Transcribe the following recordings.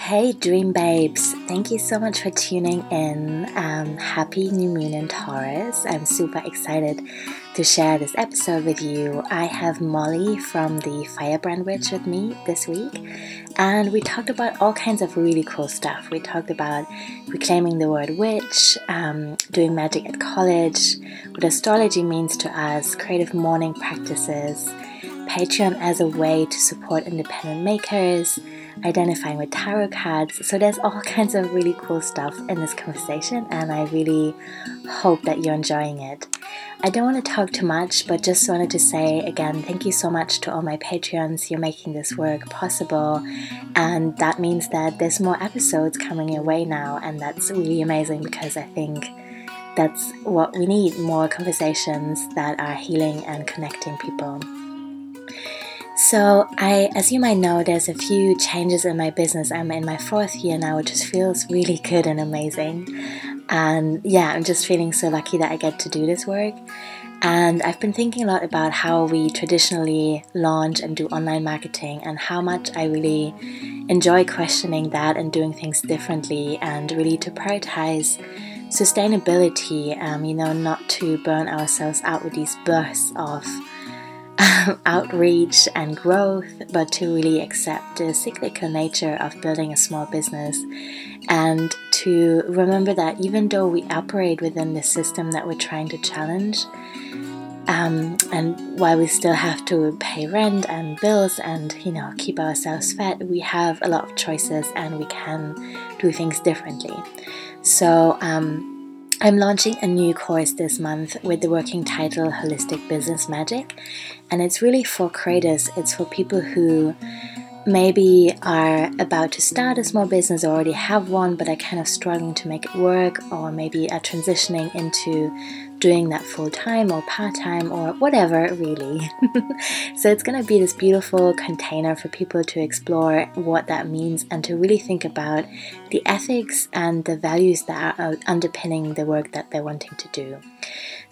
Hey, Dream Babes! Thank you so much for tuning in. Um, happy New Moon in Taurus. I'm super excited to share this episode with you. I have Molly from the Firebrand Witch with me this week, and we talked about all kinds of really cool stuff. We talked about reclaiming the word witch, um, doing magic at college, what astrology means to us, creative morning practices, Patreon as a way to support independent makers identifying with tarot cards. So there's all kinds of really cool stuff in this conversation, and I really hope that you're enjoying it. I don't want to talk too much, but just wanted to say again, thank you so much to all my Patreons. You're making this work possible, and that means that there's more episodes coming your way now, and that's really amazing because I think that's what we need more conversations that are healing and connecting people. So, I, as you might know, there's a few changes in my business. I'm in my fourth year now, which just feels really good and amazing. And yeah, I'm just feeling so lucky that I get to do this work. And I've been thinking a lot about how we traditionally launch and do online marketing and how much I really enjoy questioning that and doing things differently and really to prioritize sustainability, um, you know, not to burn ourselves out with these bursts of outreach and growth, but to really accept the cyclical nature of building a small business and to remember that even though we operate within the system that we're trying to challenge, um, and while we still have to pay rent and bills and you know keep ourselves fed, we have a lot of choices and we can do things differently. So um, I'm launching a new course this month with the working title Holistic Business Magic, and it's really for creators, it's for people who maybe are about to start a small business or already have one but are kind of struggling to make it work, or maybe are transitioning into doing that full time or part time or whatever, really. so it's going to be this beautiful container for people to explore what that means and to really think about the ethics and the values that are underpinning the work that they're wanting to do.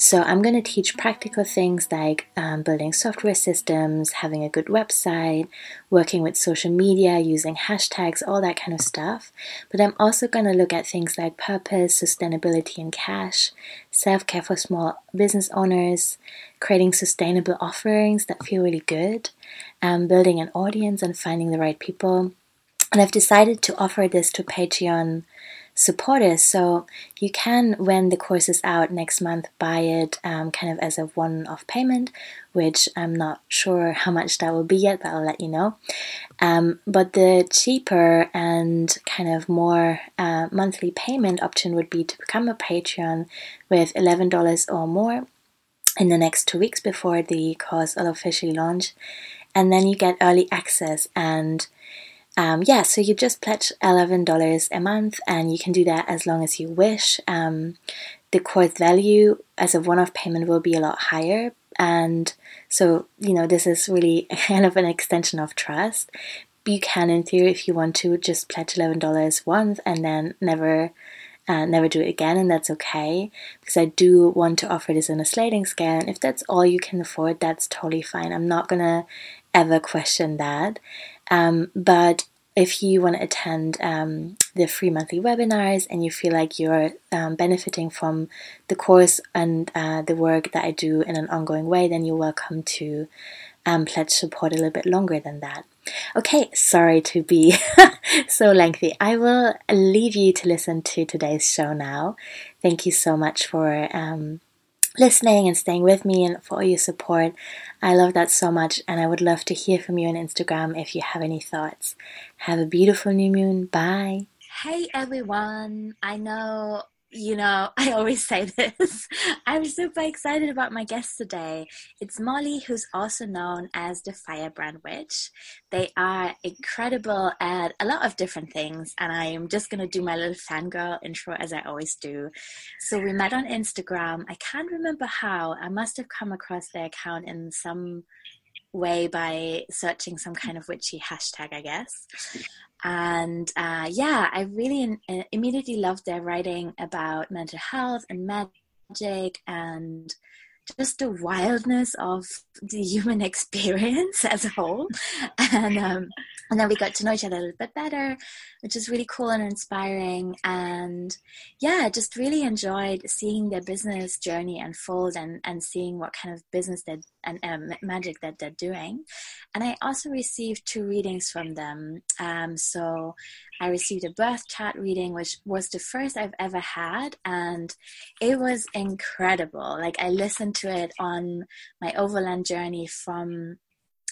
So I'm going to teach practical things like um, building software systems, having a good website, working with social media, using hashtags, all that kind of stuff. But I'm also going to look at things like purpose, sustainability, and cash, self care for small business owners, creating sustainable offerings that feel really good, um, building an audience and finding the right people. And I've decided to offer this to Patreon supporters. So you can, when the course is out next month, buy it um, kind of as a one off payment, which I'm not sure how much that will be yet, but I'll let you know. Um, but the cheaper and kind of more uh, monthly payment option would be to become a Patreon with $11 or more in the next two weeks before the course will officially launch. And then you get early access and um, yeah, so you just pledge $11 a month and you can do that as long as you wish. Um, the course value as a one off payment will be a lot higher. And so, you know, this is really kind of an extension of trust. You can, in theory, if you want to, just pledge $11 once and then never. Uh, never do it again, and that's okay because I do want to offer this on a sliding scale. And if that's all you can afford, that's totally fine. I'm not gonna ever question that. Um, but if you want to attend um, the free monthly webinars and you feel like you're um, benefiting from the course and uh, the work that I do in an ongoing way, then you're welcome to um, pledge support a little bit longer than that. Okay, sorry to be so lengthy. I will leave you to listen to today's show now. Thank you so much for um, listening and staying with me and for all your support. I love that so much, and I would love to hear from you on Instagram if you have any thoughts. Have a beautiful new moon. Bye. Hey everyone. I know you know, I always say this. I'm super excited about my guest today. It's Molly, who's also known as the Firebrand Witch. They are incredible at a lot of different things, and I am just going to do my little fangirl intro as I always do. So, we met on Instagram. I can't remember how. I must have come across their account in some way by searching some kind of witchy hashtag, I guess and uh, yeah, I really in, uh, immediately loved their writing about mental health and magic and just the wildness of the human experience as a whole. And um, and then we got to know each other a little bit better, which is really cool and inspiring. And yeah, just really enjoyed seeing their business journey unfold and, and seeing what kind of business that and um, magic that they're doing. And I also received two readings from them. Um, so I received a birth chart reading, which was the first I've ever had, and it was incredible. Like I listened to it on my overland journey from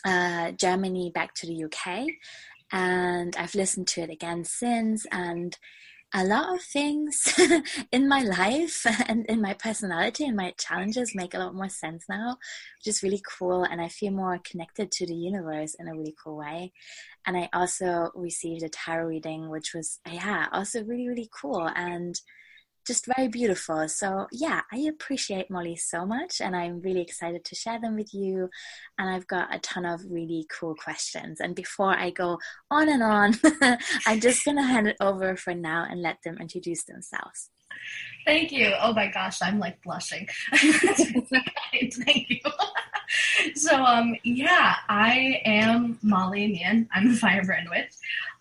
uh, Germany back to the UK. And I've listened to it again since. And a lot of things in my life and in my personality and my challenges make a lot more sense now, which is really cool. And I feel more connected to the universe in a really cool way. And I also received a tarot reading, which was, yeah, also really, really cool. And just very beautiful. So, yeah, I appreciate Molly so much, and I'm really excited to share them with you. And I've got a ton of really cool questions. And before I go on and on, I'm just going to hand it over for now and let them introduce themselves. Thank you. Oh my gosh, I'm like blushing. Thank you. so, um, yeah, I am Molly Meehan. I'm a firebrand witch.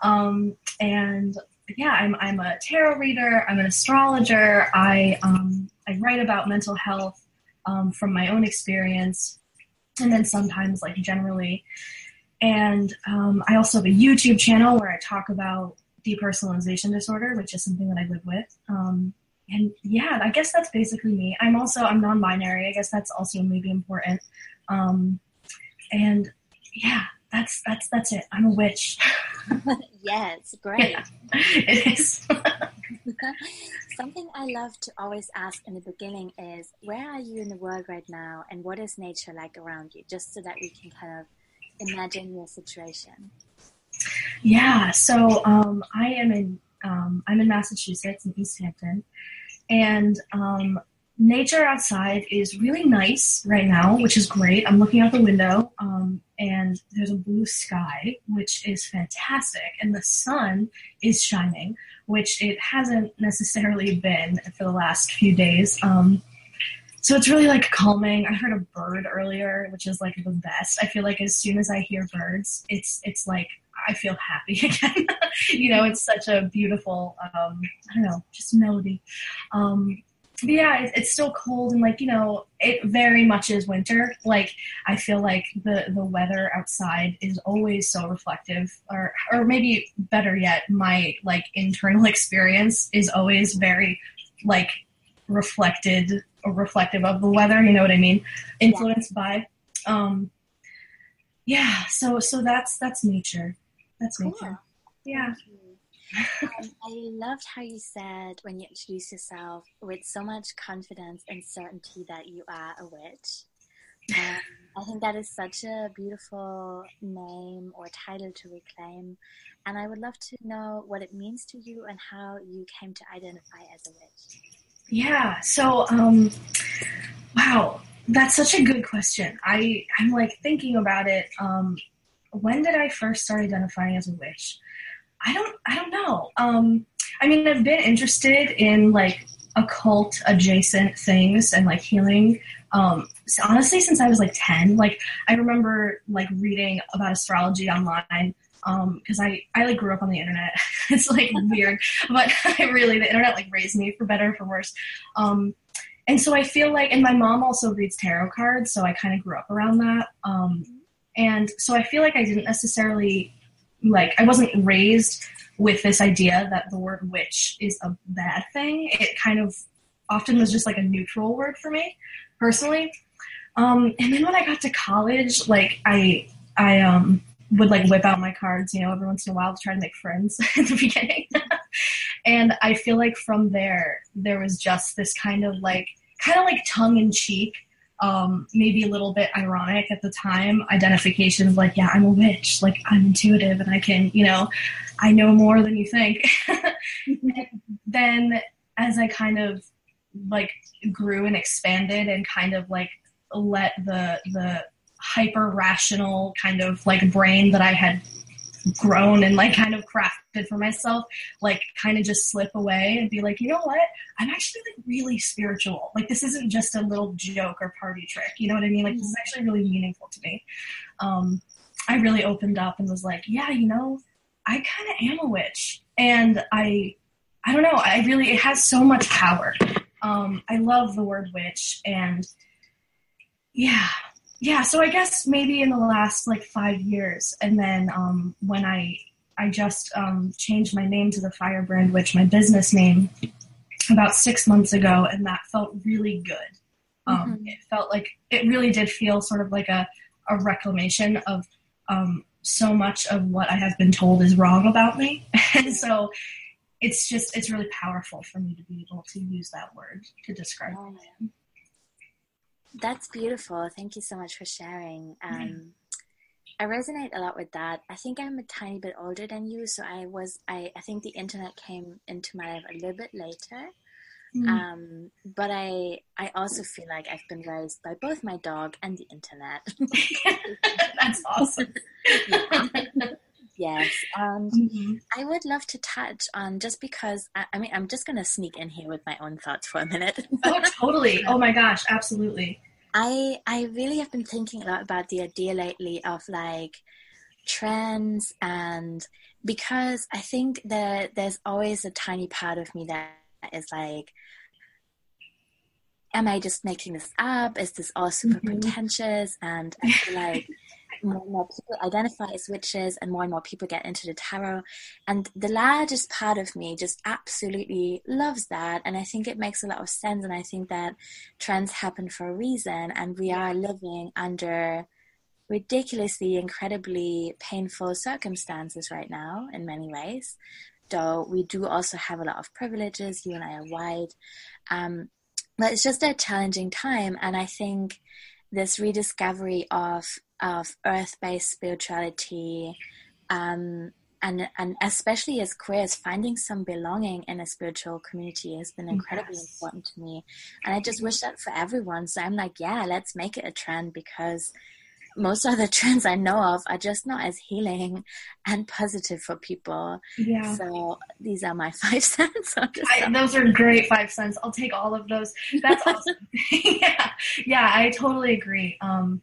Um, and yeah, I'm I'm a tarot reader. I'm an astrologer. I um, I write about mental health um, from my own experience, and then sometimes like generally. And um, I also have a YouTube channel where I talk about depersonalization disorder, which is something that I live with. Um, and yeah, I guess that's basically me. I'm also I'm non-binary. I guess that's also maybe important. Um, and yeah, that's that's that's it. I'm a witch. yes, great. Yeah, it is. Something I love to always ask in the beginning is where are you in the world right now and what is nature like around you? Just so that we can kind of imagine your situation. Yeah, so um, I am in um, I'm in Massachusetts in East Hampton, and um, nature outside is really nice right now, which is great. I'm looking out the window, um, and there's a blue sky, which is fantastic, and the sun is shining, which it hasn't necessarily been for the last few days. Um, so it's really like calming. I heard a bird earlier, which is like the best. I feel like as soon as I hear birds, it's it's like I feel happy again. you know, it's such a beautiful, um, I don't know, just melody. Um, yeah, it, it's still cold and like you know, it very much is winter. Like I feel like the the weather outside is always so reflective, or or maybe better yet, my like internal experience is always very like reflected or reflective of the weather. You know what I mean? Influenced yeah. by. Um, yeah, so so that's that's nature. That's cool. nature. Yeah um, I loved how you said when you introduced yourself with so much confidence and certainty that you are a witch. Um, I think that is such a beautiful name or title to reclaim. And I would love to know what it means to you and how you came to identify as a witch. Yeah, so, um, wow, that's such a good question. I, I'm like thinking about it. Um, when did I first start identifying as a witch? I don't I don't know. Um, I mean, I've been interested in like occult adjacent things and like healing. Um, so honestly, since I was like ten, like I remember like reading about astrology online because um, I I like grew up on the internet. it's like weird, but I really the internet like raised me for better or for worse. Um, and so I feel like, and my mom also reads tarot cards, so I kind of grew up around that. Um, and so I feel like I didn't necessarily like I wasn't raised with this idea that the word witch is a bad thing. It kind of often was just like a neutral word for me personally. Um, and then when I got to college, like I I um would like whip out my cards, you know, every once in a while to try to make friends at the beginning. and I feel like from there there was just this kind of like kind of like tongue in cheek um, maybe a little bit ironic at the time identification of like, yeah, I'm a witch, like I'm intuitive and I can, you know, I know more than you think. then as I kind of like grew and expanded and kind of like let the the hyper rational kind of like brain that I had grown and like kind of crafted for myself, like kind of just slip away and be like, you know what? I'm actually like really spiritual. Like this isn't just a little joke or party trick. You know what I mean? Like this is actually really meaningful to me. Um, I really opened up and was like, yeah, you know, I kind of am a witch, and I, I don't know. I really it has so much power. Um, I love the word witch, and yeah, yeah. So I guess maybe in the last like five years, and then um, when I I just um, changed my name to the Firebrand Witch, my business name, about six months ago, and that felt really good. Um, mm-hmm. It felt like it really did feel sort of like a, a reclamation of um, so much of what I have been told is wrong about me. and so it's just, it's really powerful for me to be able to use that word to describe oh. That's beautiful. Thank you so much for sharing. Um, mm-hmm. I resonate a lot with that. I think I'm a tiny bit older than you, so I was I, I think the internet came into my life a little bit later. Mm. Um, but I I also feel like I've been raised by both my dog and the internet. That's awesome. yes. And mm-hmm. I would love to touch on just because I, I mean I'm just gonna sneak in here with my own thoughts for a minute. oh totally. Oh my gosh, absolutely. I I really have been thinking a lot about the idea lately of like trends and because I think that there's always a tiny part of me that is like am I just making this up? Is this all super mm-hmm. pretentious? And I feel like more and more people identify as witches and more and more people get into the tarot. And the largest part of me just absolutely loves that. And I think it makes a lot of sense. And I think that trends happen for a reason. And we are living under ridiculously, incredibly painful circumstances right now in many ways. Though we do also have a lot of privileges. You and I are white. Um, but it's just a challenging time and i think this rediscovery of of earth-based spirituality um, and and especially as queers finding some belonging in a spiritual community has been incredibly yes. important to me and i just wish that for everyone so i'm like yeah let's make it a trend because most of the trends I know of are just not as healing and positive for people. Yeah. So these are my five cents. I, those are great five cents. I'll take all of those. That's awesome. yeah. Yeah, I totally agree. Um,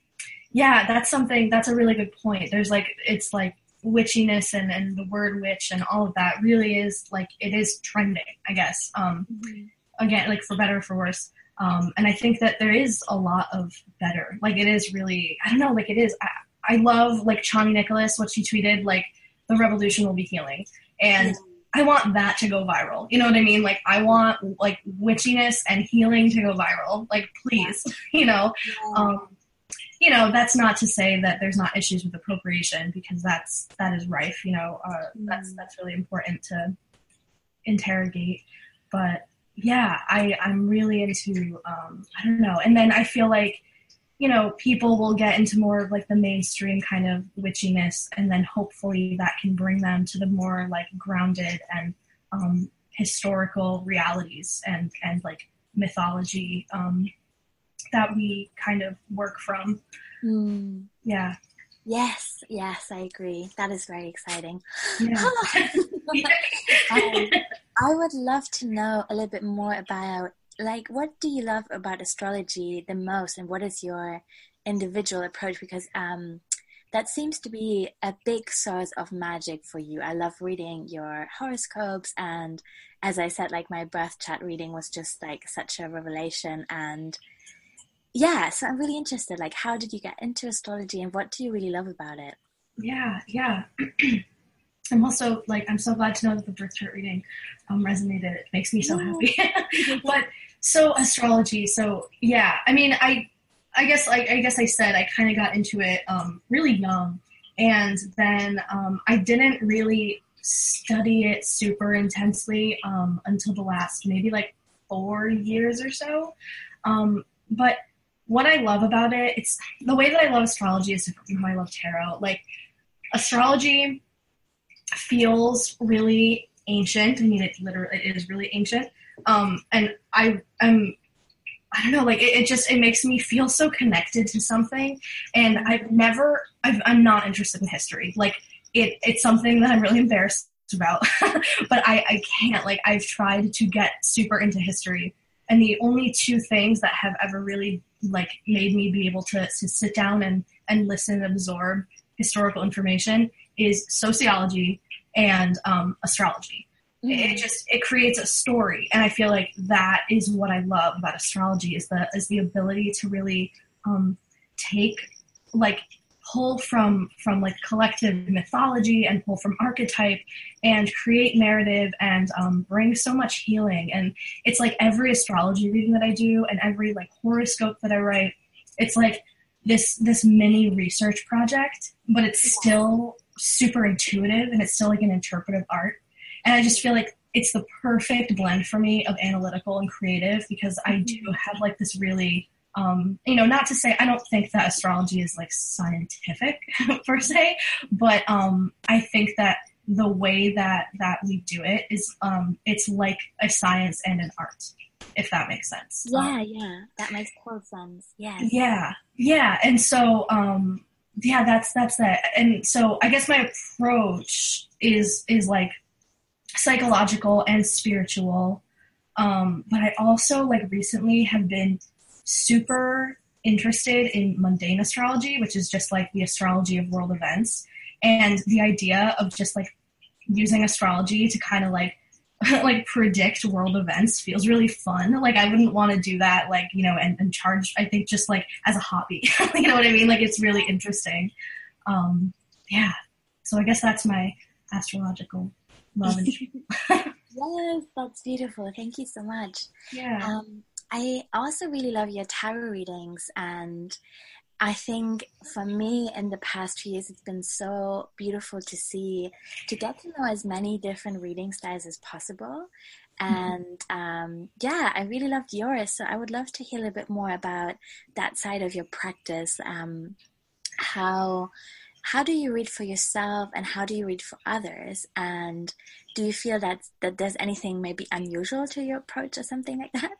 yeah, that's something, that's a really good point. There's like, it's like witchiness and, and the word witch and all of that really is like, it is trending, I guess. Um, mm-hmm. Again, like for better or for worse. Um, and I think that there is a lot of better. Like it is really, I don't know, like it is. I, I love like Chani Nicholas, what she tweeted, like the revolution will be healing. And I want that to go viral. You know what I mean? Like I want like witchiness and healing to go viral. Like please, you know. Um, you know, that's not to say that there's not issues with appropriation because that's that is rife. You know, uh, that's mm. that's really important to interrogate. But yeah, I, I'm really into, um, I don't know. And then I feel like, you know, people will get into more of like the mainstream kind of witchiness, and then hopefully that can bring them to the more like grounded and um, historical realities and and like mythology um, that we kind of work from. Mm. Yeah. Yes, yes, I agree. That is very exciting. Yeah. um, I would love to know a little bit more about like what do you love about astrology the most and what is your individual approach because um that seems to be a big source of magic for you. I love reading your horoscopes and as I said like my birth chart reading was just like such a revelation and yeah, so I'm really interested like how did you get into astrology and what do you really love about it? Yeah, yeah. I'm also like I'm so glad to know that the birth chart reading um, resonated. It makes me so happy. but so astrology. So yeah, I mean, I I guess like I guess I said I kind of got into it um, really young, and then um, I didn't really study it super intensely um, until the last maybe like four years or so. Um, but what I love about it, it's the way that I love astrology is how I love tarot. Like astrology feels really ancient. I mean, it literally it is really ancient. Um, and I am I don't know, like it, it, just it makes me feel so connected to something. And I've never, i am not interested in history. Like it it's something that I'm really embarrassed about, but I, I can't. Like I've tried to get super into history, and the only two things that have ever really like made me be able to, to sit down and and listen and absorb historical information is sociology and um, astrology. Mm-hmm. It just it creates a story, and I feel like that is what I love about astrology is the is the ability to really um, take like pull from from like collective mythology and pull from archetype and create narrative and um, bring so much healing. And it's like every astrology reading that i do and every like horoscope that i write it's like this this mini research project but it's still super intuitive and it's still like an interpretive art. And i just feel like it's the perfect blend for me of analytical and creative because i do mm-hmm. have like this really um, you know, not to say I don't think that astrology is like scientific per se, but um, I think that the way that that we do it is um, it's like a science and an art, if that makes sense. Yeah, um, yeah, that makes total sense. Yeah, yeah, yeah, and so um, yeah, that's that's that, and so I guess my approach is is like psychological and spiritual, um, but I also like recently have been super interested in mundane astrology, which is just like the astrology of world events. And the idea of just like using astrology to kind of like like predict world events feels really fun. Like I wouldn't want to do that like, you know, and, and charge I think just like as a hobby. you know what I mean? Like it's really interesting. Um yeah. So I guess that's my astrological love and Yes, that's beautiful. Thank you so much. Yeah. Um I also really love your tarot readings and I think for me in the past few years, it's been so beautiful to see, to get to know as many different reading styles as possible. Mm-hmm. And um, yeah, I really loved yours. So I would love to hear a little bit more about that side of your practice. Um, how how do you read for yourself and how do you read for others? And do you feel that that there's anything maybe unusual to your approach or something like that?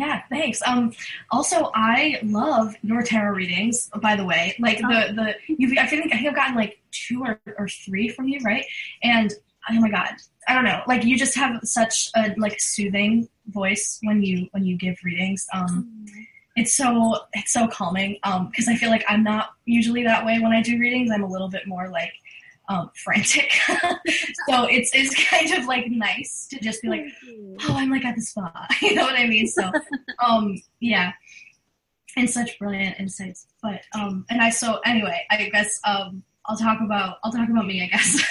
Yeah, thanks. Um, also, I love your tarot readings. By the way, like the the you, I think I think I've gotten like two or, or three from you, right? And oh my god, I don't know. Like you just have such a like soothing voice when you when you give readings. Um, mm. it's so it's so calming. Um, because I feel like I'm not usually that way when I do readings. I'm a little bit more like um, frantic. so it's it's kind of like nice to just be like, oh, I'm like at the spa. you know what I mean? So um, yeah, and such brilliant insights. But um, and I so anyway, I guess um, I'll talk about I'll talk about me, I guess.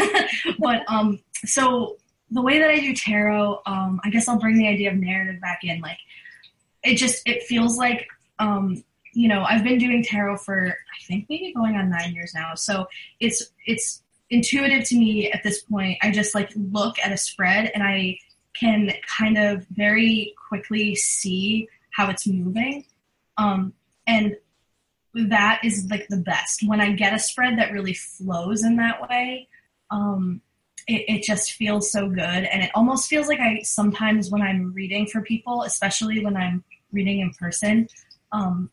but um, so the way that I do tarot, um, I guess I'll bring the idea of narrative back in. Like it just it feels like um, you know I've been doing tarot for I think maybe going on nine years now. So it's it's intuitive to me at this point. I just like look at a spread and I can kind of very quickly see how it's moving. Um, and that is like the best. When I get a spread that really flows in that way, um, it, it, just feels so good. And it almost feels like I sometimes when I'm reading for people, especially when I'm reading in person, um,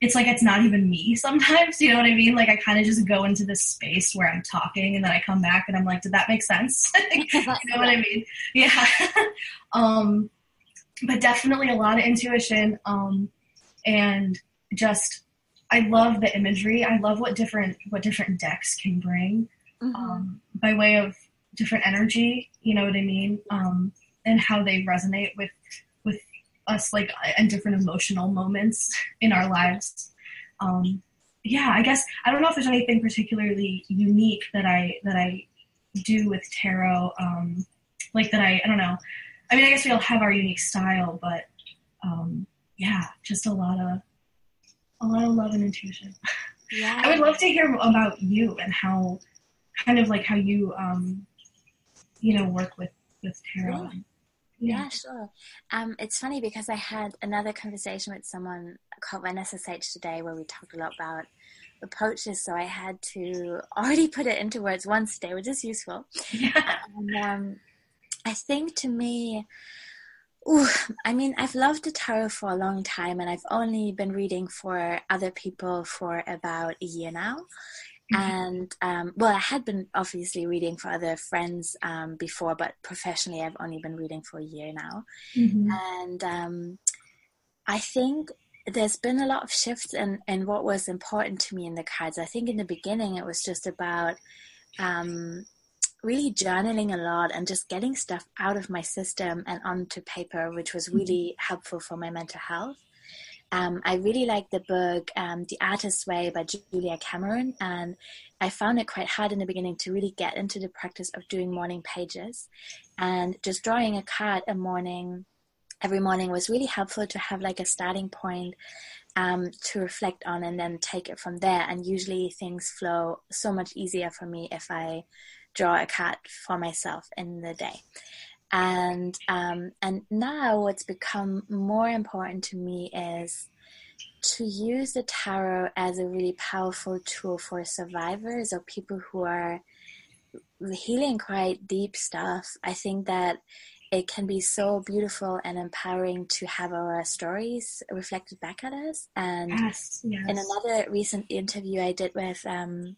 it's like it's not even me sometimes you know what i mean? Like i kind of just go into this space where i'm talking and then i come back and i'm like did that make sense? You know what i mean? Yeah. Um but definitely a lot of intuition um and just i love the imagery. I love what different what different decks can bring mm-hmm. um by way of different energy you know what i mean? Um and how they resonate with us like and different emotional moments in our lives. Um, yeah, I guess I don't know if there's anything particularly unique that I that I do with tarot. Um, like that I I don't know. I mean, I guess we all have our unique style, but um, yeah, just a lot of a lot of love and intuition. Yeah. I would love to hear about you and how kind of like how you um, you know work with with tarot. Yeah. Yeah, yeah sure. Um, it's funny because I had another conversation with someone called Vanessa Sage today where we talked a lot about approaches. So I had to already put it into words once today, which is useful. Yeah. And um, I think to me, Ooh, I mean, I've loved the tarot for a long time, and I've only been reading for other people for about a year now. Mm-hmm. And um, well, I had been obviously reading for other friends um, before, but professionally, I've only been reading for a year now. Mm-hmm. And um, I think there's been a lot of shifts in, in what was important to me in the cards. I think in the beginning, it was just about um, really journaling a lot and just getting stuff out of my system and onto paper, which was mm-hmm. really mm-hmm. helpful for my mental health. Um, I really like the book um, The Artist's Way by Julia Cameron, and I found it quite hard in the beginning to really get into the practice of doing morning pages. And just drawing a card a morning, every morning, was really helpful to have like a starting point um, to reflect on and then take it from there. And usually things flow so much easier for me if I draw a card for myself in the day and um, and now what's become more important to me is to use the tarot as a really powerful tool for survivors or people who are healing quite deep stuff. I think that it can be so beautiful and empowering to have our stories reflected back at us. And yes, yes. in another recent interview I did with um,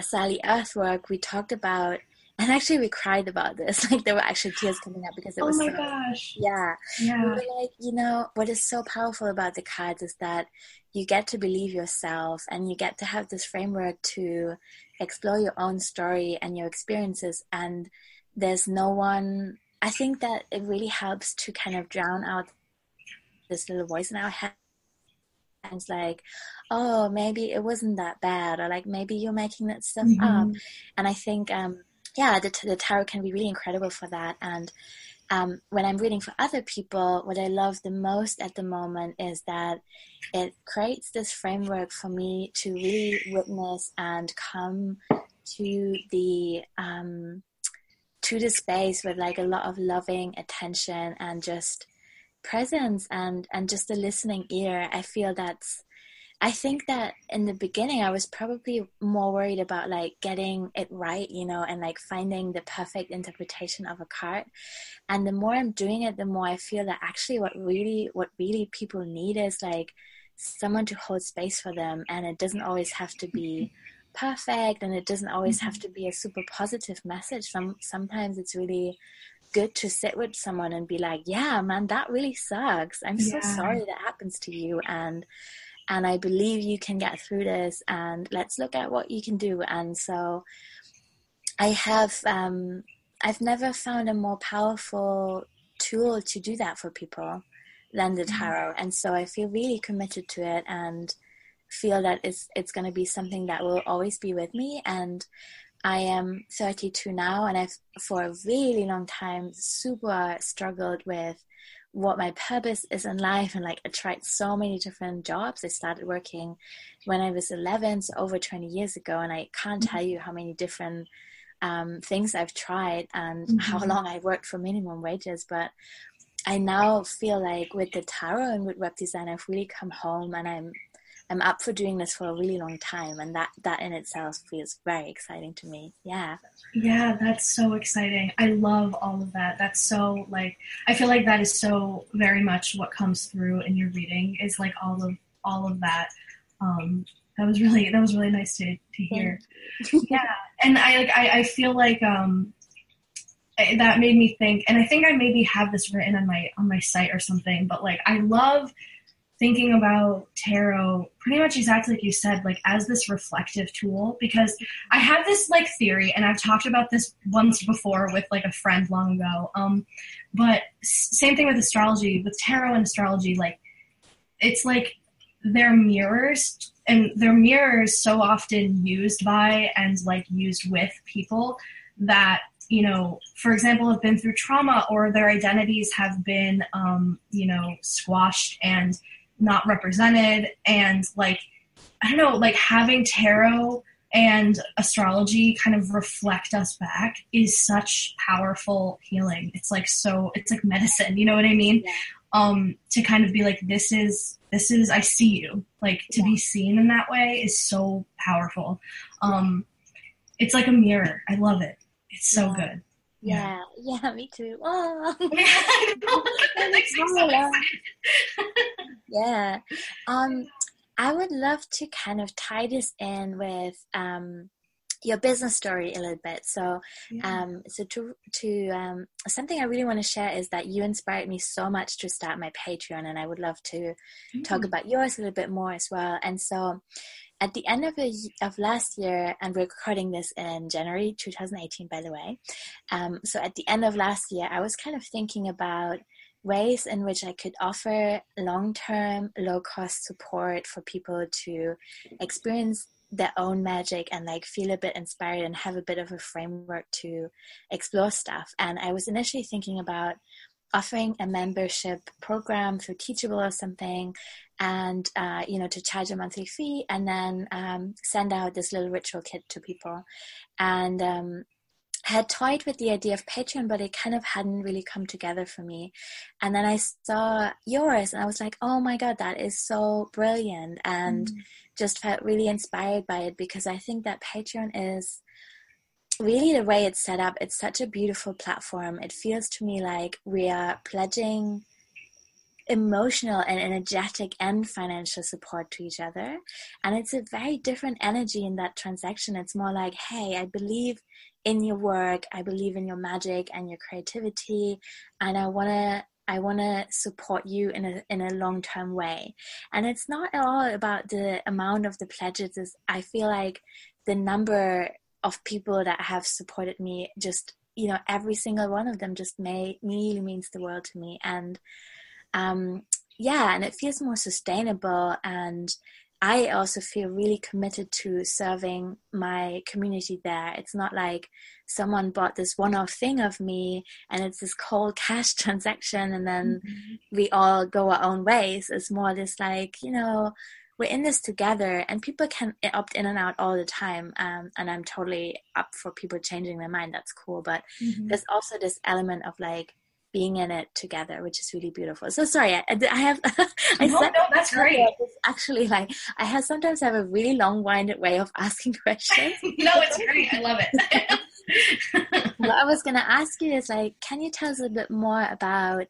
Sally Earthwork, we talked about and actually we cried about this. Like there were actually tears coming up because it oh was oh my so, gosh. Yeah. Yeah. we were like you know what is so powerful about the cards is that you get to believe yourself and you get to have this framework to explore your own story and your experiences. And there's no one i think that it really helps to kind of drown out this little voice in our head. And it's like oh maybe it wasn't that bad or like maybe you're making that stuff mm-hmm. up and i think um yeah, the, the tarot can be really incredible for that. And um, when I'm reading for other people, what I love the most at the moment is that it creates this framework for me to really witness and come to the um, to the space with like a lot of loving attention and just presence and and just a listening ear. I feel that's I think that in the beginning, I was probably more worried about like getting it right, you know, and like finding the perfect interpretation of a card. And the more I'm doing it, the more I feel that actually what really, what really people need is like someone to hold space for them. And it doesn't always have to be perfect and it doesn't always have to be a super positive message. Some, sometimes it's really good to sit with someone and be like, yeah, man, that really sucks. I'm yeah. so sorry that happens to you. And, and I believe you can get through this and let's look at what you can do. And so I have, um, I've never found a more powerful tool to do that for people than the mm-hmm. tarot. And so I feel really committed to it and feel that it's, it's going to be something that will always be with me. And I am 32 now and I've for a really long time super struggled with what my purpose is in life and like I tried so many different jobs. I started working when I was 11, so over 20 years ago, and I can't mm-hmm. tell you how many different um, things I've tried and mm-hmm. how long I worked for minimum wages. But I now feel like with the tarot and with web design, I've really come home and I'm I'm up for doing this for a really long time, and that that in itself feels very exciting to me. Yeah. Yeah, that's so exciting. I love all of that. That's so like I feel like that is so very much what comes through in your reading is like all of all of that. Um, that was really that was really nice to to hear. yeah, and I like I, I feel like um that made me think and i think i maybe have this written on my on my site or something but like i love thinking about tarot pretty much exactly like you said, like as this reflective tool, because I have this like theory, and I've talked about this once before with like a friend long ago. Um, but same thing with astrology, with tarot and astrology, like it's like they're mirrors and they're mirrors so often used by and like used with people that you know for example have been through trauma or their identities have been um, you know squashed and not represented and like I don't know, like having tarot and astrology kind of reflect us back is such powerful healing. It's like so it's like medicine, you know what I mean? Yeah. Um to kind of be like this is this is I see you. Like to yeah. be seen in that way is so powerful. Um it's like a mirror. I love it. It's so yeah. good. Yeah. yeah, yeah, me too. Oh. yeah, yeah. Um, I would love to kind of tie this in with um, your business story a little bit. So, yeah. um, so to to um, something I really want to share is that you inspired me so much to start my Patreon, and I would love to mm-hmm. talk about yours a little bit more as well. And so, at the end of a, of last year, and we're recording this in January 2018, by the way. Um, so at the end of last year, I was kind of thinking about ways in which I could offer long term, low cost support for people to experience their own magic and like feel a bit inspired and have a bit of a framework to explore stuff. And I was initially thinking about offering a membership program through Teachable or something, and uh, you know to charge a monthly fee and then um, send out this little ritual kit to people. And um, had toyed with the idea of Patreon, but it kind of hadn't really come together for me. And then I saw yours and I was like, oh my God, that is so brilliant. And mm. just felt really inspired by it because I think that Patreon is really the way it's set up. It's such a beautiful platform. It feels to me like we are pledging emotional and energetic and financial support to each other. And it's a very different energy in that transaction. It's more like, hey, I believe in your work. I believe in your magic and your creativity, and I want to I want to support you in a in a long term way. And it's not at all about the amount of the pledges. I feel like the number of people that have supported me just you know every single one of them just may really means the world to me and um yeah and it feels more sustainable and I also feel really committed to serving my community there. It's not like someone bought this one off thing of me and it's this cold cash transaction and then mm-hmm. we all go our own ways. It's more this like, you know, we're in this together and people can opt in and out all the time. Um, and I'm totally up for people changing their mind. That's cool. But mm-hmm. there's also this element of like, being in it together, which is really beautiful. So sorry, I, I have. I no, no, that's great. It's actually like I have sometimes have a really long-winded way of asking questions. no, it's great. I love it. what I was going to ask you is like, can you tell us a bit more about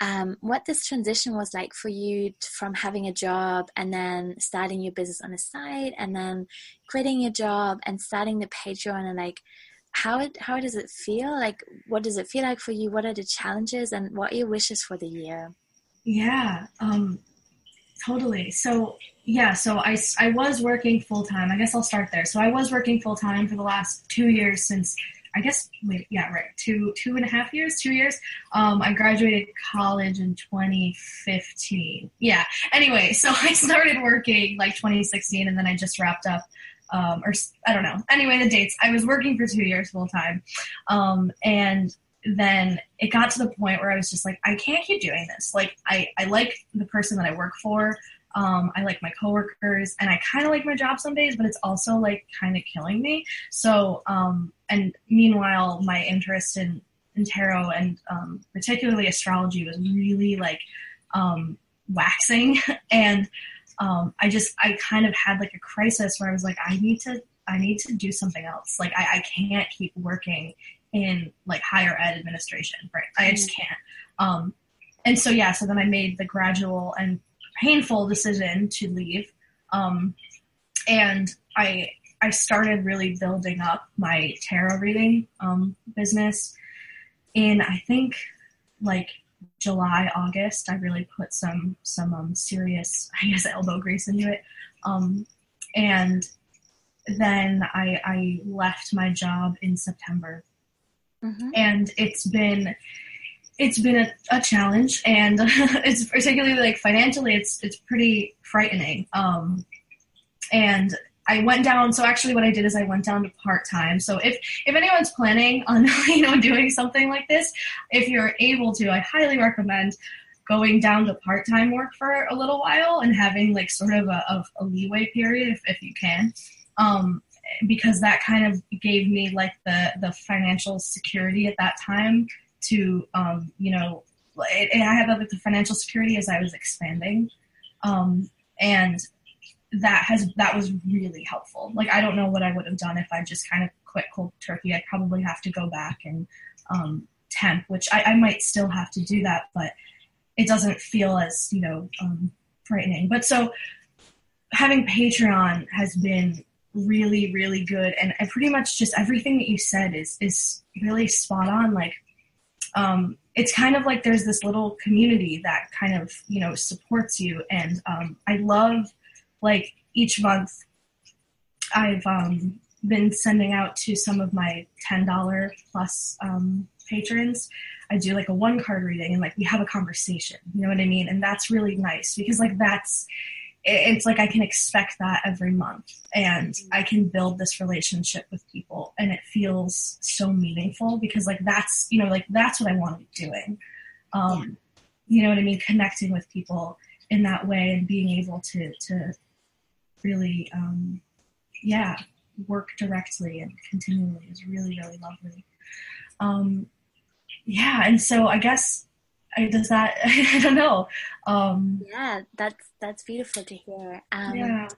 um, what this transition was like for you from having a job and then starting your business on the side and then quitting your job and starting the Patreon and like how it, how does it feel? Like, what does it feel like for you? What are the challenges, and what are your wishes for the year? Yeah, um, totally. So yeah, so I I was working full time. I guess I'll start there. So I was working full time for the last two years since I guess wait yeah right two two and a half years two years. Um, I graduated college in 2015. Yeah. Anyway, so I started working like 2016, and then I just wrapped up um, or I don't know. Anyway, the dates. I was working for two years full time, um, and then it got to the point where I was just like, I can't keep doing this. Like, I I like the person that I work for. Um, I like my coworkers, and I kind of like my job some days, but it's also like kind of killing me. So, um, and meanwhile, my interest in in tarot and um, particularly astrology was really like um, waxing, and um, I just I kind of had like a crisis where I was like, I need to I need to do something else. Like I, I can't keep working in like higher ed administration, right? I just mm. can't. Um, and so yeah, so then I made the gradual and painful decision to leave. Um, and I I started really building up my tarot reading um, business in I think like July, August, I really put some some um, serious, I guess, elbow grease into it. Um, and then I, I left my job in September, mm-hmm. and it's been it's been a, a challenge, and it's particularly like financially, it's it's pretty frightening. Um, and I went down. So actually, what I did is I went down to part time. So if if anyone's planning on you know doing something like this, if you're able to, I highly recommend going down to part time work for a little while and having like sort of a, of a leeway period if if you can. Um, because that kind of gave me like the the financial security at that time to um, you know it, I had the financial security as I was expanding um, and that has that was really helpful. Like I don't know what I would have done if I just kind of quit cold turkey. I'd probably have to go back and um, temp, which I, I, might still have to do that, but it doesn't feel as you know um, frightening. But so having Patreon has been really, really good, and, and pretty much just everything that you said is is really spot on. Like, um, it's kind of like there's this little community that kind of you know supports you, and um, I love like each month I've um, been sending out to some of my ten dollar plus um, patrons. I do like a one card reading and like we have a conversation. You know what I mean? And that's really nice because like that's it's like I can expect that every month and I can build this relationship with people and it feels so meaningful because like that's you know like that's what I want to be doing. Um, you know what I mean? Connecting with people in that way and being able to to really um, yeah work directly and continually is really really lovely. Um, yeah, and so I guess Does that I don't know. Um, yeah, that's that's beautiful to hear. Um, yeah.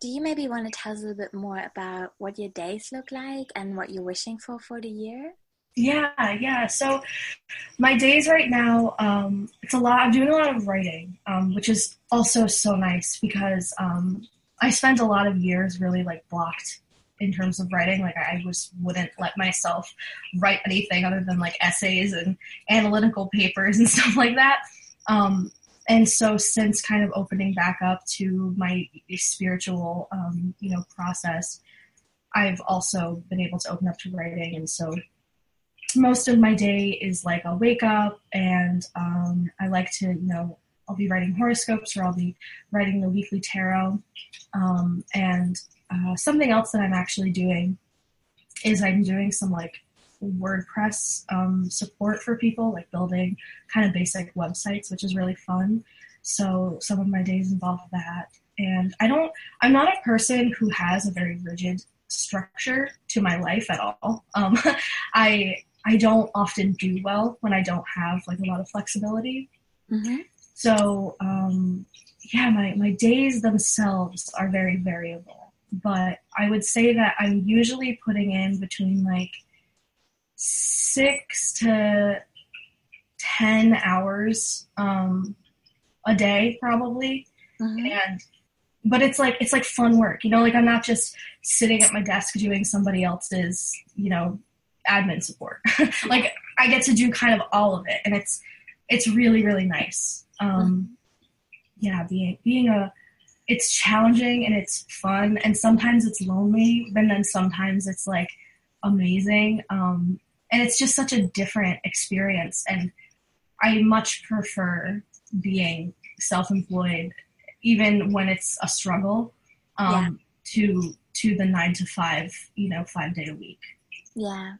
Do you maybe want to tell us a little bit more about what your days look like and what you're wishing for for the year? Yeah, yeah. So my days right now, um, it's a lot. I'm doing a lot of writing, um, which is also so nice because um, I spent a lot of years really like blocked in terms of writing. Like I just wouldn't let myself write anything other than like essays and analytical papers and stuff like that. Um, and so since kind of opening back up to my spiritual, um, you know, process, I've also been able to open up to writing. And so most of my day is like I'll wake up and um, I like to, you know, I'll be writing horoscopes or I'll be writing the weekly tarot. Um, and uh, something else that I'm actually doing is I'm doing some like WordPress um, support for people, like building kind of basic websites, which is really fun. So some of my days involve that. And I don't, I'm not a person who has a very rigid structure to my life at all. Um, I, I don't often do well when I don't have like a lot of flexibility. Mm-hmm. So, um, yeah, my, my days themselves are very variable but I would say that I'm usually putting in between like six to 10 hours um, a day probably. Mm-hmm. And, but it's like, it's like fun work, you know, like I'm not just sitting at my desk doing somebody else's, you know, admin support. like I get to do kind of all of it and it's, it's really, really nice. Um, mm-hmm. yeah, being, being a, it's challenging and it's fun and sometimes it's lonely but then sometimes it's like amazing um, and it's just such a different experience and i much prefer being self-employed even when it's a struggle um, yeah. to to the nine to five you know five day a week. Yeah.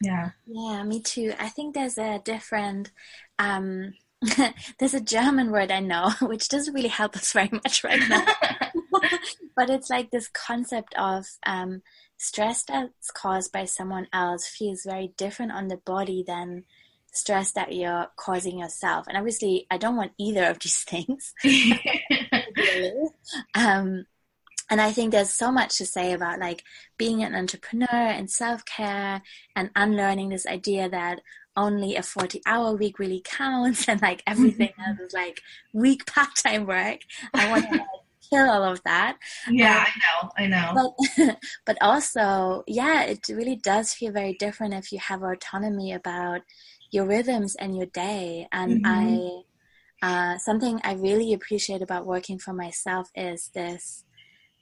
Yeah. Yeah me too. I think there's a different um there's a German word I know, which doesn't really help us very much right now. but it's like this concept of um, stress that's caused by someone else feels very different on the body than stress that you're causing yourself. And obviously, I don't want either of these things. um, and I think there's so much to say about like being an entrepreneur and self care and unlearning this idea that only a 40 hour week really counts and like everything else is like weak part time work. I want to like, kill all of that. Yeah, um, I know, I know. But, but also, yeah, it really does feel very different if you have autonomy about your rhythms and your day. And mm-hmm. I, uh, something I really appreciate about working for myself is this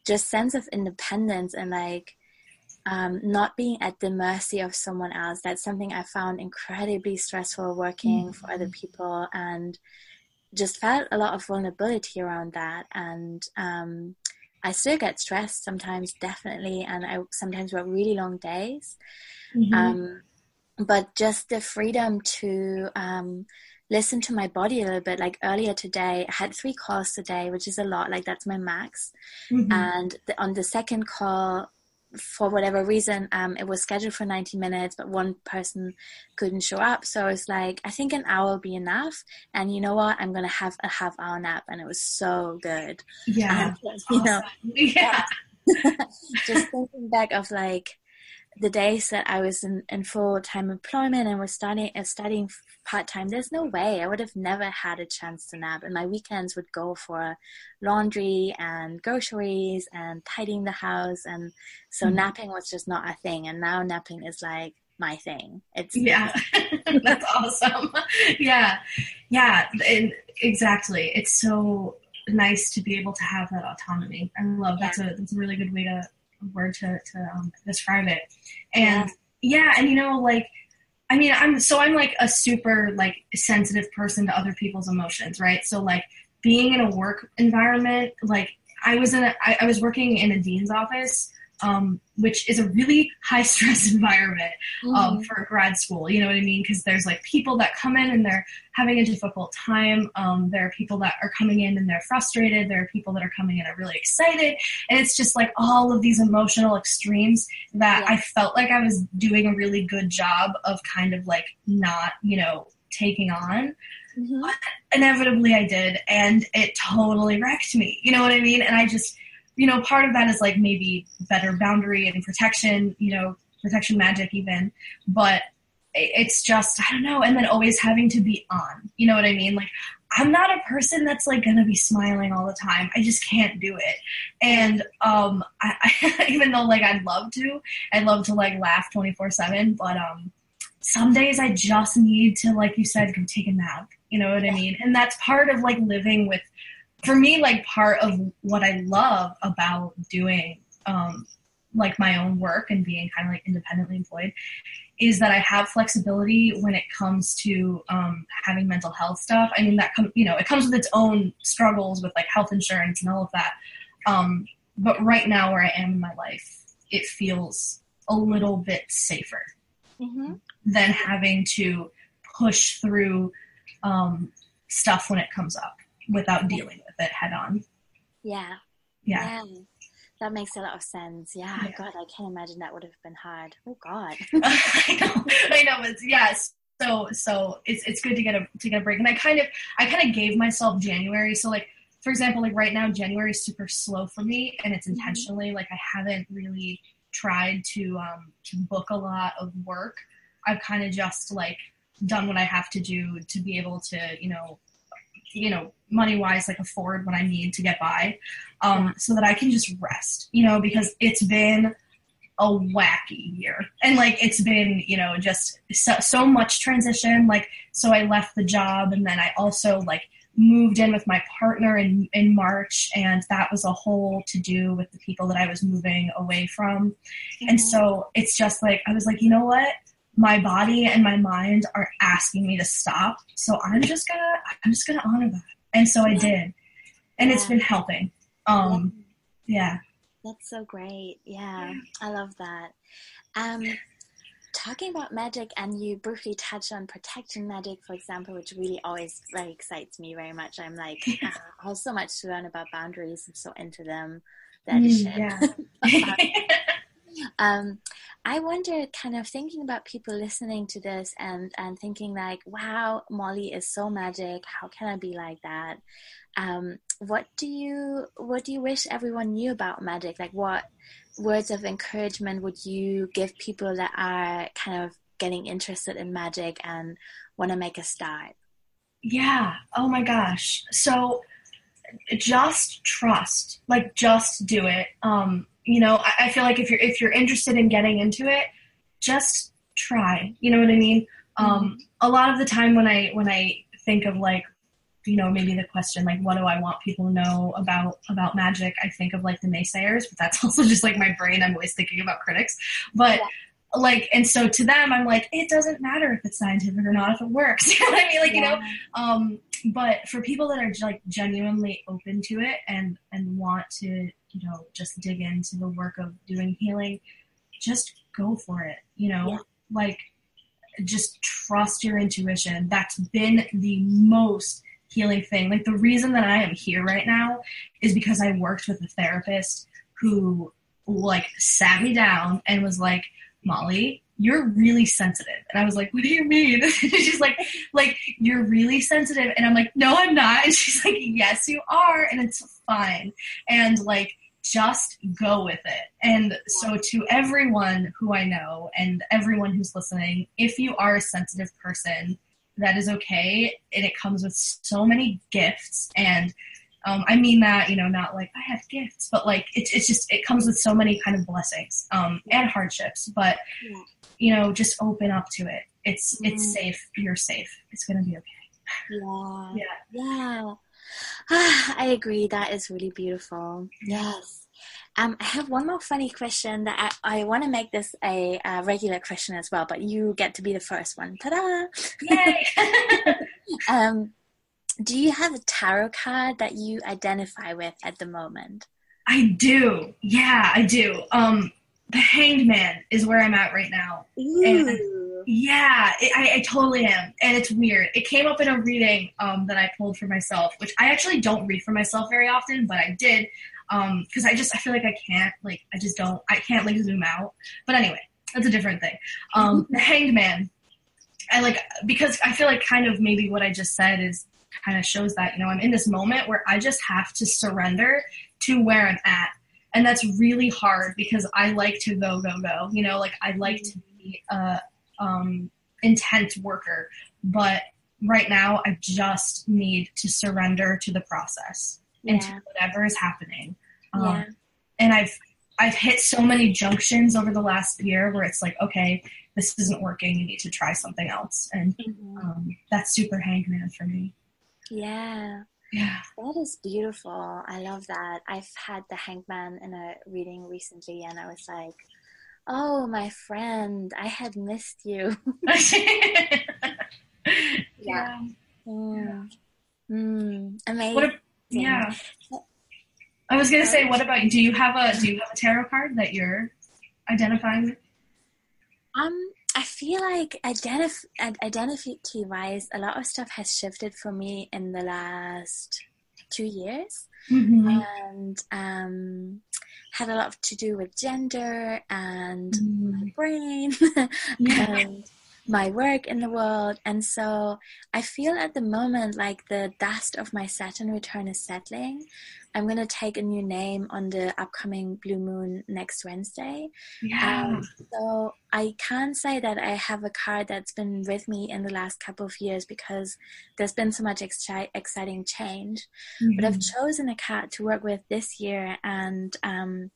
just sense of independence and like um, not being at the mercy of someone else. That's something I found incredibly stressful working mm-hmm. for other people and just felt a lot of vulnerability around that. And um, I still get stressed sometimes, definitely, and I sometimes work really long days. Mm-hmm. Um, but just the freedom to um, listen to my body a little bit. Like earlier today, I had three calls today, which is a lot. Like that's my max. Mm-hmm. And the, on the second call, for whatever reason, um, it was scheduled for 90 minutes, but one person couldn't show up. So I was like, I think an hour will be enough. And you know what? I'm going to have a half hour nap. And it was so good. Yeah. And, you awesome. know, yeah. just thinking back of like, the days that I was in, in full time employment and was studying uh, studying part time, there's no way I would have never had a chance to nap. And my weekends would go for laundry and groceries and tidying the house, and so mm-hmm. napping was just not a thing. And now napping is like my thing. It's yeah, that's awesome. yeah, yeah, and exactly. It's so nice to be able to have that autonomy. I love that's a that's a really good way to word to to um, describe it. And yeah. yeah, and you know, like I mean, I'm so I'm like a super like sensitive person to other people's emotions, right? So like being in a work environment, like I was in a I, I was working in a dean's office um, which is a really high stress environment um, mm-hmm. for grad school. You know what I mean? Because there's like people that come in and they're having a difficult time. Um, there are people that are coming in and they're frustrated. There are people that are coming in and are really excited. And it's just like all of these emotional extremes that yeah. I felt like I was doing a really good job of kind of like not, you know, taking on. Mm-hmm. But inevitably I did. And it totally wrecked me. You know what I mean? And I just, you know, part of that is like maybe better boundary and protection, you know, protection magic even. But it's just, I don't know. And then always having to be on, you know what I mean? Like, I'm not a person that's like gonna be smiling all the time. I just can't do it. And um, I, I, even though like I'd love to, I'd love to like laugh 24 seven, but um, some days I just need to, like you said, go take a nap. You know what I mean? And that's part of like living with for me, like part of what I love about doing um, like my own work and being kind of like independently employed is that I have flexibility when it comes to um, having mental health stuff. I mean, that com- you know, it comes with its own struggles with like health insurance and all of that. Um, but right now, where I am in my life, it feels a little bit safer mm-hmm. than having to push through um, stuff when it comes up without dealing with it head on. Yeah. Yeah. yeah. That makes a lot of sense. Yeah. yeah. God, I can't imagine that would have been hard. Oh God. I know. I know. It's yes. So so it's it's good to get a to get a break. And I kind of I kind of gave myself January. So like for example, like right now January is super slow for me and it's mm-hmm. intentionally like I haven't really tried to um to book a lot of work. I've kind of just like done what I have to do to be able to, you know, you know, money wise, like afford what I need to get by, um, so that I can just rest, you know, because it's been a wacky year. And like it's been you know just so, so much transition. Like so i left the job and then i also like moved in with my partner in in march and that was a whole to do with the people that i was moving away from. Mm-hmm. and so it's just like i was like you know what my body and my mind are asking me to stop. So I'm just gonna I'm just gonna honor that. And so I did. And yeah. it's been helping. Um yeah. That's so great. Yeah. I love that. Um talking about magic and you briefly touched on protection magic for example which really always like excites me very much i'm like uh, i have so much to learn about boundaries i'm so into them that mm, yeah. um, I wonder, kind of thinking about people listening to this and and thinking like, wow, Molly is so magic. How can I be like that? Um, what do you what do you wish everyone knew about magic? Like, what words of encouragement would you give people that are kind of getting interested in magic and want to make a start? Yeah. Oh my gosh. So just trust. Like, just do it. Um, you know, I, I feel like if you're if you're interested in getting into it, just try. You know what I mean? Um, a lot of the time when I when I think of like you know maybe the question like what do i want people to know about about magic i think of like the naysayers but that's also just like my brain i'm always thinking about critics but yeah. like and so to them i'm like it doesn't matter if it's scientific or not if it works you know what i mean like yeah. you know um but for people that are like genuinely open to it and and want to you know, just dig into the work of doing healing, just go for it. You know, yeah. like just trust your intuition. That's been the most healing thing. Like the reason that I am here right now is because I worked with a therapist who like sat me down and was like, Molly, you're really sensitive. And I was like, what do you mean? she's like, like, you're really sensitive. And I'm like, no, I'm not. And she's like, yes, you are. And it's fine. And like, just go with it. And so, to everyone who I know and everyone who's listening, if you are a sensitive person, that is okay. And it comes with so many gifts. And um, I mean that, you know, not like I have gifts, but like it's, it's just, it comes with so many kind of blessings um, and hardships. But. You know, just open up to it. It's, mm. it's safe. You're safe. It's to be okay. Yeah. Yeah. Yeah. I agree. That is really beautiful. Yes. Um, I have one more funny question that I, I want to make this a, a, regular question as well, but you get to be the first one. Ta-da! Yay! um, do you have a tarot card that you identify with at the moment? I do. Yeah, I do. Um, the Hanged Man is where I'm at right now. Yeah, it, I, I, totally am, and it's weird. It came up in a reading um, that I pulled for myself, which I actually don't read for myself very often, but I did because um, I just I feel like I can't like I just don't I can't like zoom out. But anyway, that's a different thing. Um, the Hanged Man, I like because I feel like kind of maybe what I just said is kind of shows that you know I'm in this moment where I just have to surrender to where I'm at, and that's really hard because I like to go go go. You know, like I like to be a um, intense worker, but right now I just need to surrender to the process yeah. and to whatever is happening. Um, yeah. And I've I've hit so many junctions over the last year where it's like, okay, this isn't working. You need to try something else, and mm-hmm. um, that's super hangman for me. Yeah. Yeah. That is beautiful. I love that. I've had the hangman in a reading recently, and I was like, Oh, my friend, I had missed you. yeah. Mm. Mm. Amazing. What a, yeah. I was gonna say, what about you? Do you have a do you have a tarot card that you're identifying? Um, I feel like identif- identity wise, a lot of stuff has shifted for me in the last two years, mm-hmm. and um, had a lot to do with gender and mm. my brain yeah. and my work in the world. And so I feel at the moment like the dust of my Saturn return is settling. I'm going to take a new name on the upcoming blue moon next Wednesday. Yeah. Um, so I can't say that I have a card that's been with me in the last couple of years because there's been so much exci- exciting change. Mm-hmm. But I've mm-hmm. chosen a card to work with this year and um,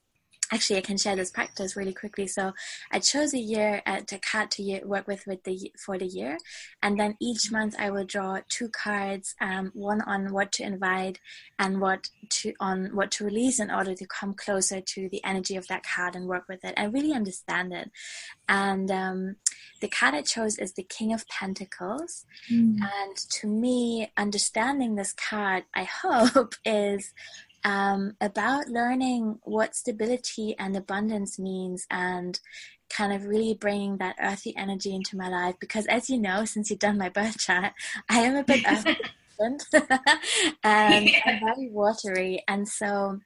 actually I can share this practice really quickly. So I chose a year at a card to year, work with with the for the year, and then each month I will draw two cards, um, one on what to invite and what to on what to release in order to come closer to the energy of that card and work with it and really understand it. And um, the card I chose is the King of Pentacles, mm. and to me, understanding this card, I hope is um, about learning what stability and abundance means and kind of really bringing that earthy energy into my life because as you know since you've done my birth chart i am a bit earthy and yeah. very watery and so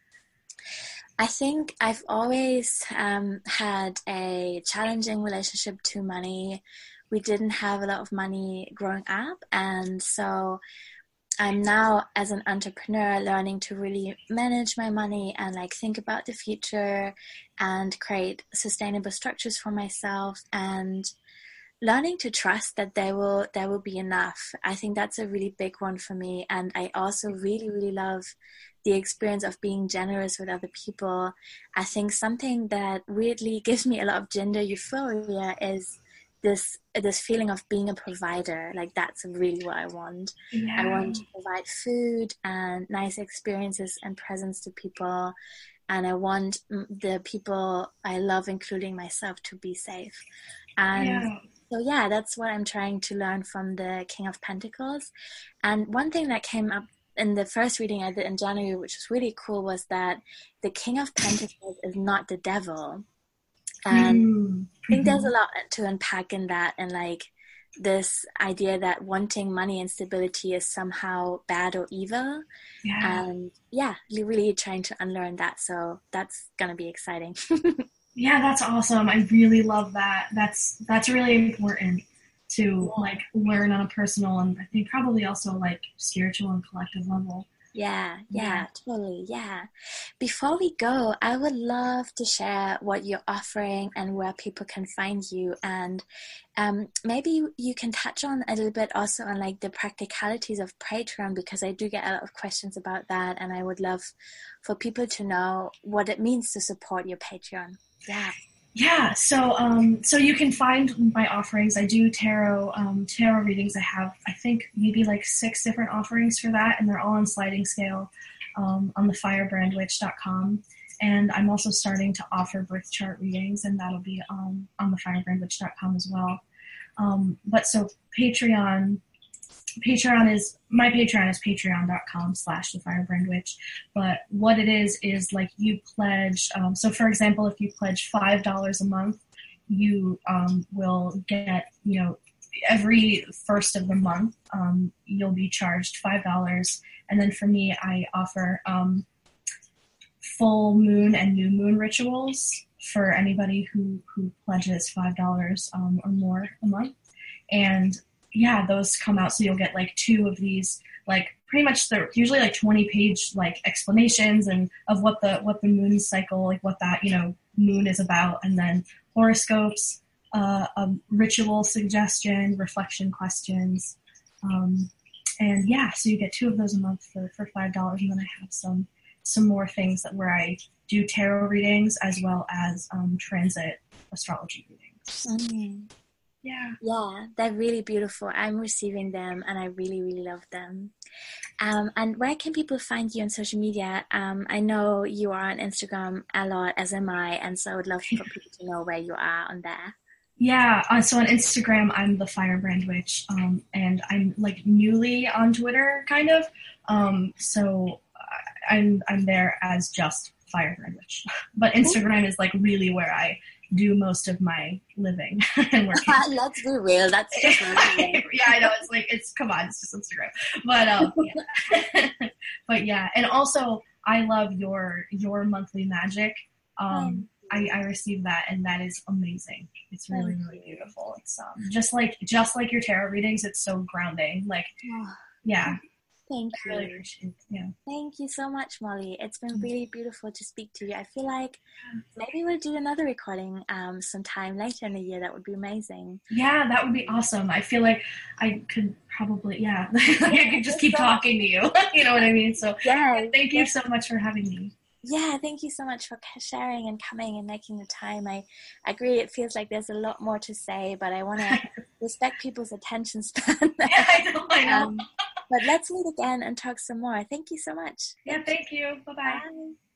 I think I've always um, had a challenging relationship to money. We didn't have a lot of money growing up, and so I'm now as an entrepreneur learning to really manage my money and like think about the future and create sustainable structures for myself and learning to trust that there will there will be enough. I think that's a really big one for me and I also really really love the experience of being generous with other people. I think something that weirdly gives me a lot of gender euphoria is this this feeling of being a provider like that's really what i want yeah. i want to provide food and nice experiences and presents to people and i want the people i love including myself to be safe and yeah. so yeah that's what i'm trying to learn from the king of pentacles and one thing that came up in the first reading i did in january which was really cool was that the king of pentacles is not the devil and mm-hmm. I think there's a lot to unpack in that, and like this idea that wanting money and stability is somehow bad or evil. Yeah. And yeah, you're really trying to unlearn that. So that's gonna be exciting. yeah, that's awesome. I really love that. That's that's really important to like learn on a personal and I think probably also like spiritual and collective level. Yeah, yeah, totally. Yeah. Before we go, I would love to share what you're offering and where people can find you. And um, maybe you can touch on a little bit also on like the practicalities of Patreon because I do get a lot of questions about that. And I would love for people to know what it means to support your Patreon. Yeah. Yeah, so um, so you can find my offerings. I do tarot um, tarot readings. I have I think maybe like six different offerings for that, and they're all on sliding scale um, on the firebrandwitch.com. And I'm also starting to offer birth chart readings, and that'll be um, on the firebrandwitch.com as well. Um, but so Patreon Patreon is my Patreon is patreon.com slash the firebrand witch. But what it is is like you pledge. Um, so for example, if you pledge five dollars a month, you um, will get you know every first of the month um, you'll be charged five dollars, and then for me I offer um, full moon and new moon rituals for anybody who who pledges five dollars um, or more a month and yeah, those come out. So you'll get like two of these, like pretty much they're usually like 20 page like explanations and of what the what the moon cycle, like what that you know moon is about, and then horoscopes, uh, a ritual suggestion, reflection questions, um, and yeah, so you get two of those a month for for five dollars, and then I have some some more things that where I do tarot readings as well as um, transit astrology readings. Yeah. Yeah, they're really beautiful. I'm receiving them and I really, really love them. Um, and where can people find you on social media? Um, I know you are on Instagram a lot, as am I, and so I would love for people to know where you are on there. Yeah, uh, so on Instagram, I'm the Firebrand Witch, um, and I'm like newly on Twitter, kind of. Um, so I'm I'm there as just Firebrand Witch, but Instagram is like really where I do most of my living and working. Let's be real. That's just yeah, I know. It's like it's come on, it's just Instagram. But um, yeah. but yeah, and also I love your your monthly magic. Um, I, I received that and that is amazing. It's really really beautiful. It's um just like just like your tarot readings. It's so grounding. Like yeah, Thank you. Really yeah. Thank you so much, Molly. It's been mm. really beautiful to speak to you. I feel like maybe we'll do another recording um, sometime later in the year. That would be amazing. Yeah, that would be awesome. I feel like I could probably, yeah, I could just keep talking to you. you know what I mean? So, yeah. Thank you so much for having me. Yeah, thank you so much for sharing and coming and making the time. I agree. It feels like there's a lot more to say, but I want to respect people's attention span. yeah, I know. I know. Um, but let's meet again and talk some more. Thank you so much. Yeah, thank you. Bye-bye. bye bye